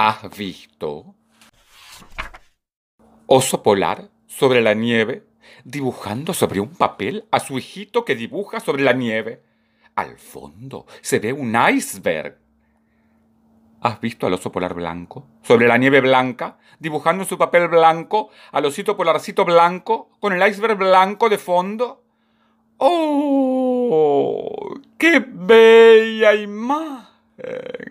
¿Has visto? Oso polar sobre la nieve, dibujando sobre un papel a su hijito que dibuja sobre la nieve. Al fondo se ve un iceberg. ¿Has visto al oso polar blanco sobre la nieve blanca, dibujando en su papel blanco al osito polarcito blanco con el iceberg blanco de fondo? ¡Oh! ¡Qué bella imagen!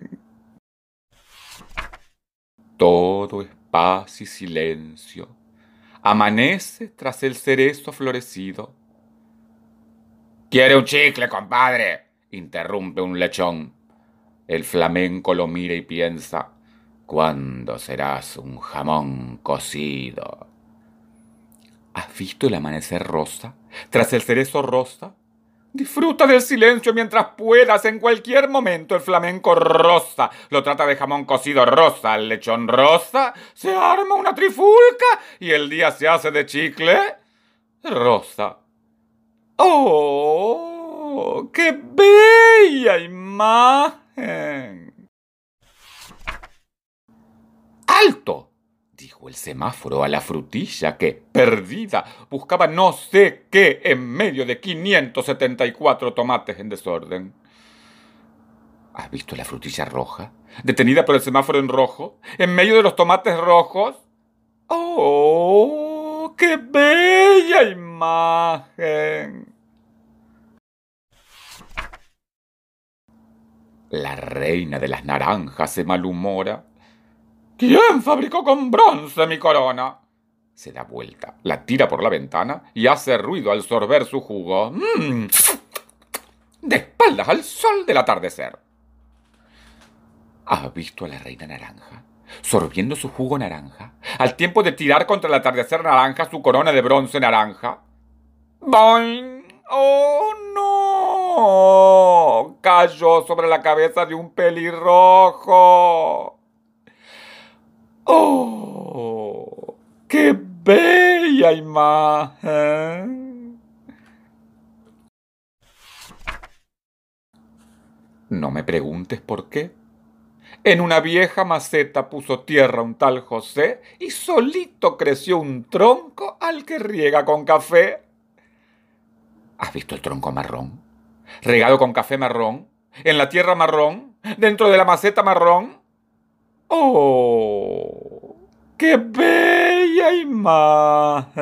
Todo es paz y silencio. Amanece tras el cerezo florecido. ¿Quiere un chicle, compadre? interrumpe un lechón. El flamenco lo mira y piensa, ¿cuándo serás un jamón cocido? ¿Has visto el amanecer rosa? Tras el cerezo rosa, Disfruta del silencio mientras puedas. En cualquier momento el flamenco rosa lo trata de jamón cocido rosa. El lechón rosa se arma una trifulca y el día se hace de chicle rosa. ¡Oh! ¡Qué bella imagen! ¡Alto! Dijo el semáforo a la frutilla que, perdida, buscaba no sé qué en medio de 574 tomates en desorden. ¿Has visto la frutilla roja? Detenida por el semáforo en rojo, en medio de los tomates rojos. ¡Oh! ¡Qué bella imagen! La reina de las naranjas se malhumora ¿Quién fabricó con bronce mi corona? Se da vuelta, la tira por la ventana y hace ruido al sorber su jugo. ¡Mmm! De espaldas al sol del atardecer. ¿Has visto a la reina naranja? Sorbiendo su jugo naranja, al tiempo de tirar contra el atardecer naranja su corona de bronce naranja. ¡Boing! ¡Oh, no! Cayó sobre la cabeza de un pelirrojo. ¡Oh! ¡Qué bella imagen! No me preguntes por qué. En una vieja maceta puso tierra un tal José y solito creció un tronco al que riega con café. ¿Has visto el tronco marrón? Regado con café marrón, en la tierra marrón, dentro de la maceta marrón. ¡Oh! ¡Qué bella imagen!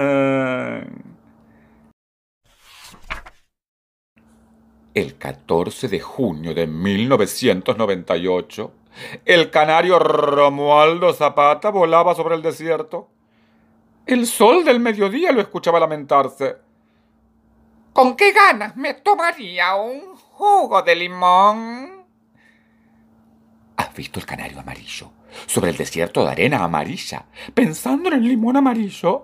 El 14 de junio de 1998, el canario Romualdo Zapata volaba sobre el desierto. El sol del mediodía lo escuchaba lamentarse. ¿Con qué ganas me tomaría un jugo de limón? ¿Has visto el canario amarillo sobre el desierto de arena amarilla, pensando en el limón amarillo?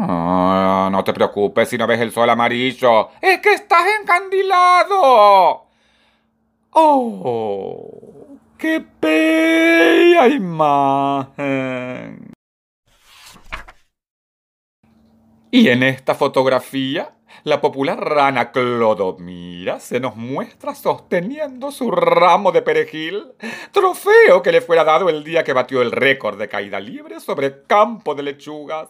Ah, no te preocupes si no ves el sol amarillo. Es que estás encandilado. ¡Oh! ¡Qué bella imagen! Y en esta fotografía la popular rana Clodomira se nos muestra sosteniendo su ramo de perejil, trofeo que le fuera dado el día que batió el récord de caída libre sobre campo de lechugas.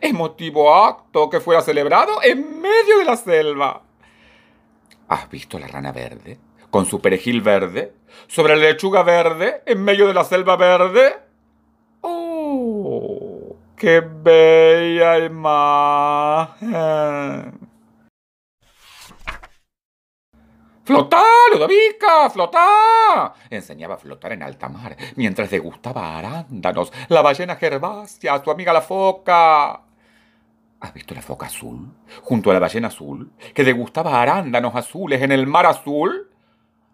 Emotivo acto que fuera celebrado en medio de la selva. ¿Has visto la rana verde? Con su perejil verde, sobre la lechuga verde, en medio de la selva verde. ¡Oh! ¡Qué bella imagen! ¡Flotá, Ludovica! ¡Flotá! Enseñaba a flotar en alta mar mientras degustaba arándanos, la ballena Gervasia, su amiga la foca. ¿Has visto la foca azul? Junto a la ballena azul, que degustaba arándanos azules en el mar azul.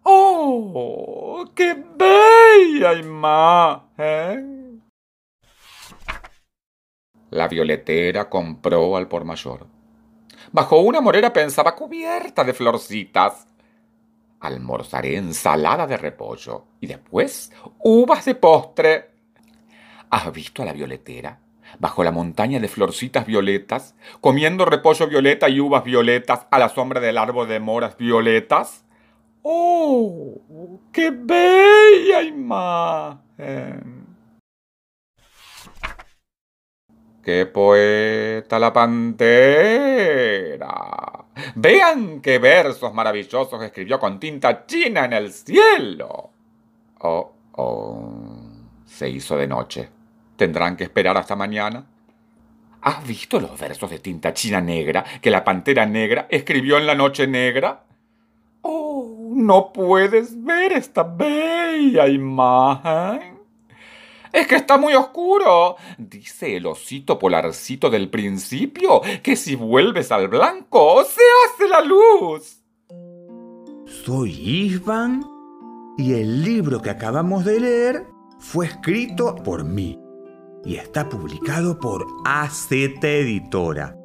¡Oh! ¡Qué bella imagen! La violetera compró al por mayor. Bajo una morera pensaba cubierta de florcitas almorzaré ensalada de repollo y después uvas de postre. ¿Has visto a la violetera? Bajo la montaña de florcitas violetas, comiendo repollo violeta y uvas violetas a la sombra del árbol de moras violetas. ¡Oh! ¡Qué bella imagen! ¡Qué poeta la pantera! Vean qué versos maravillosos escribió con tinta china en el cielo. Oh, oh. Se hizo de noche. ¿Tendrán que esperar hasta mañana? ¿Has visto los versos de tinta china negra que la pantera negra escribió en la noche negra? Oh, no puedes ver esta bella imagen. Es que está muy oscuro. Dice el osito polarcito del principio que si vuelves al blanco se hace la luz. Soy Isvan y el libro que acabamos de leer fue escrito por mí y está publicado por AZ Editora.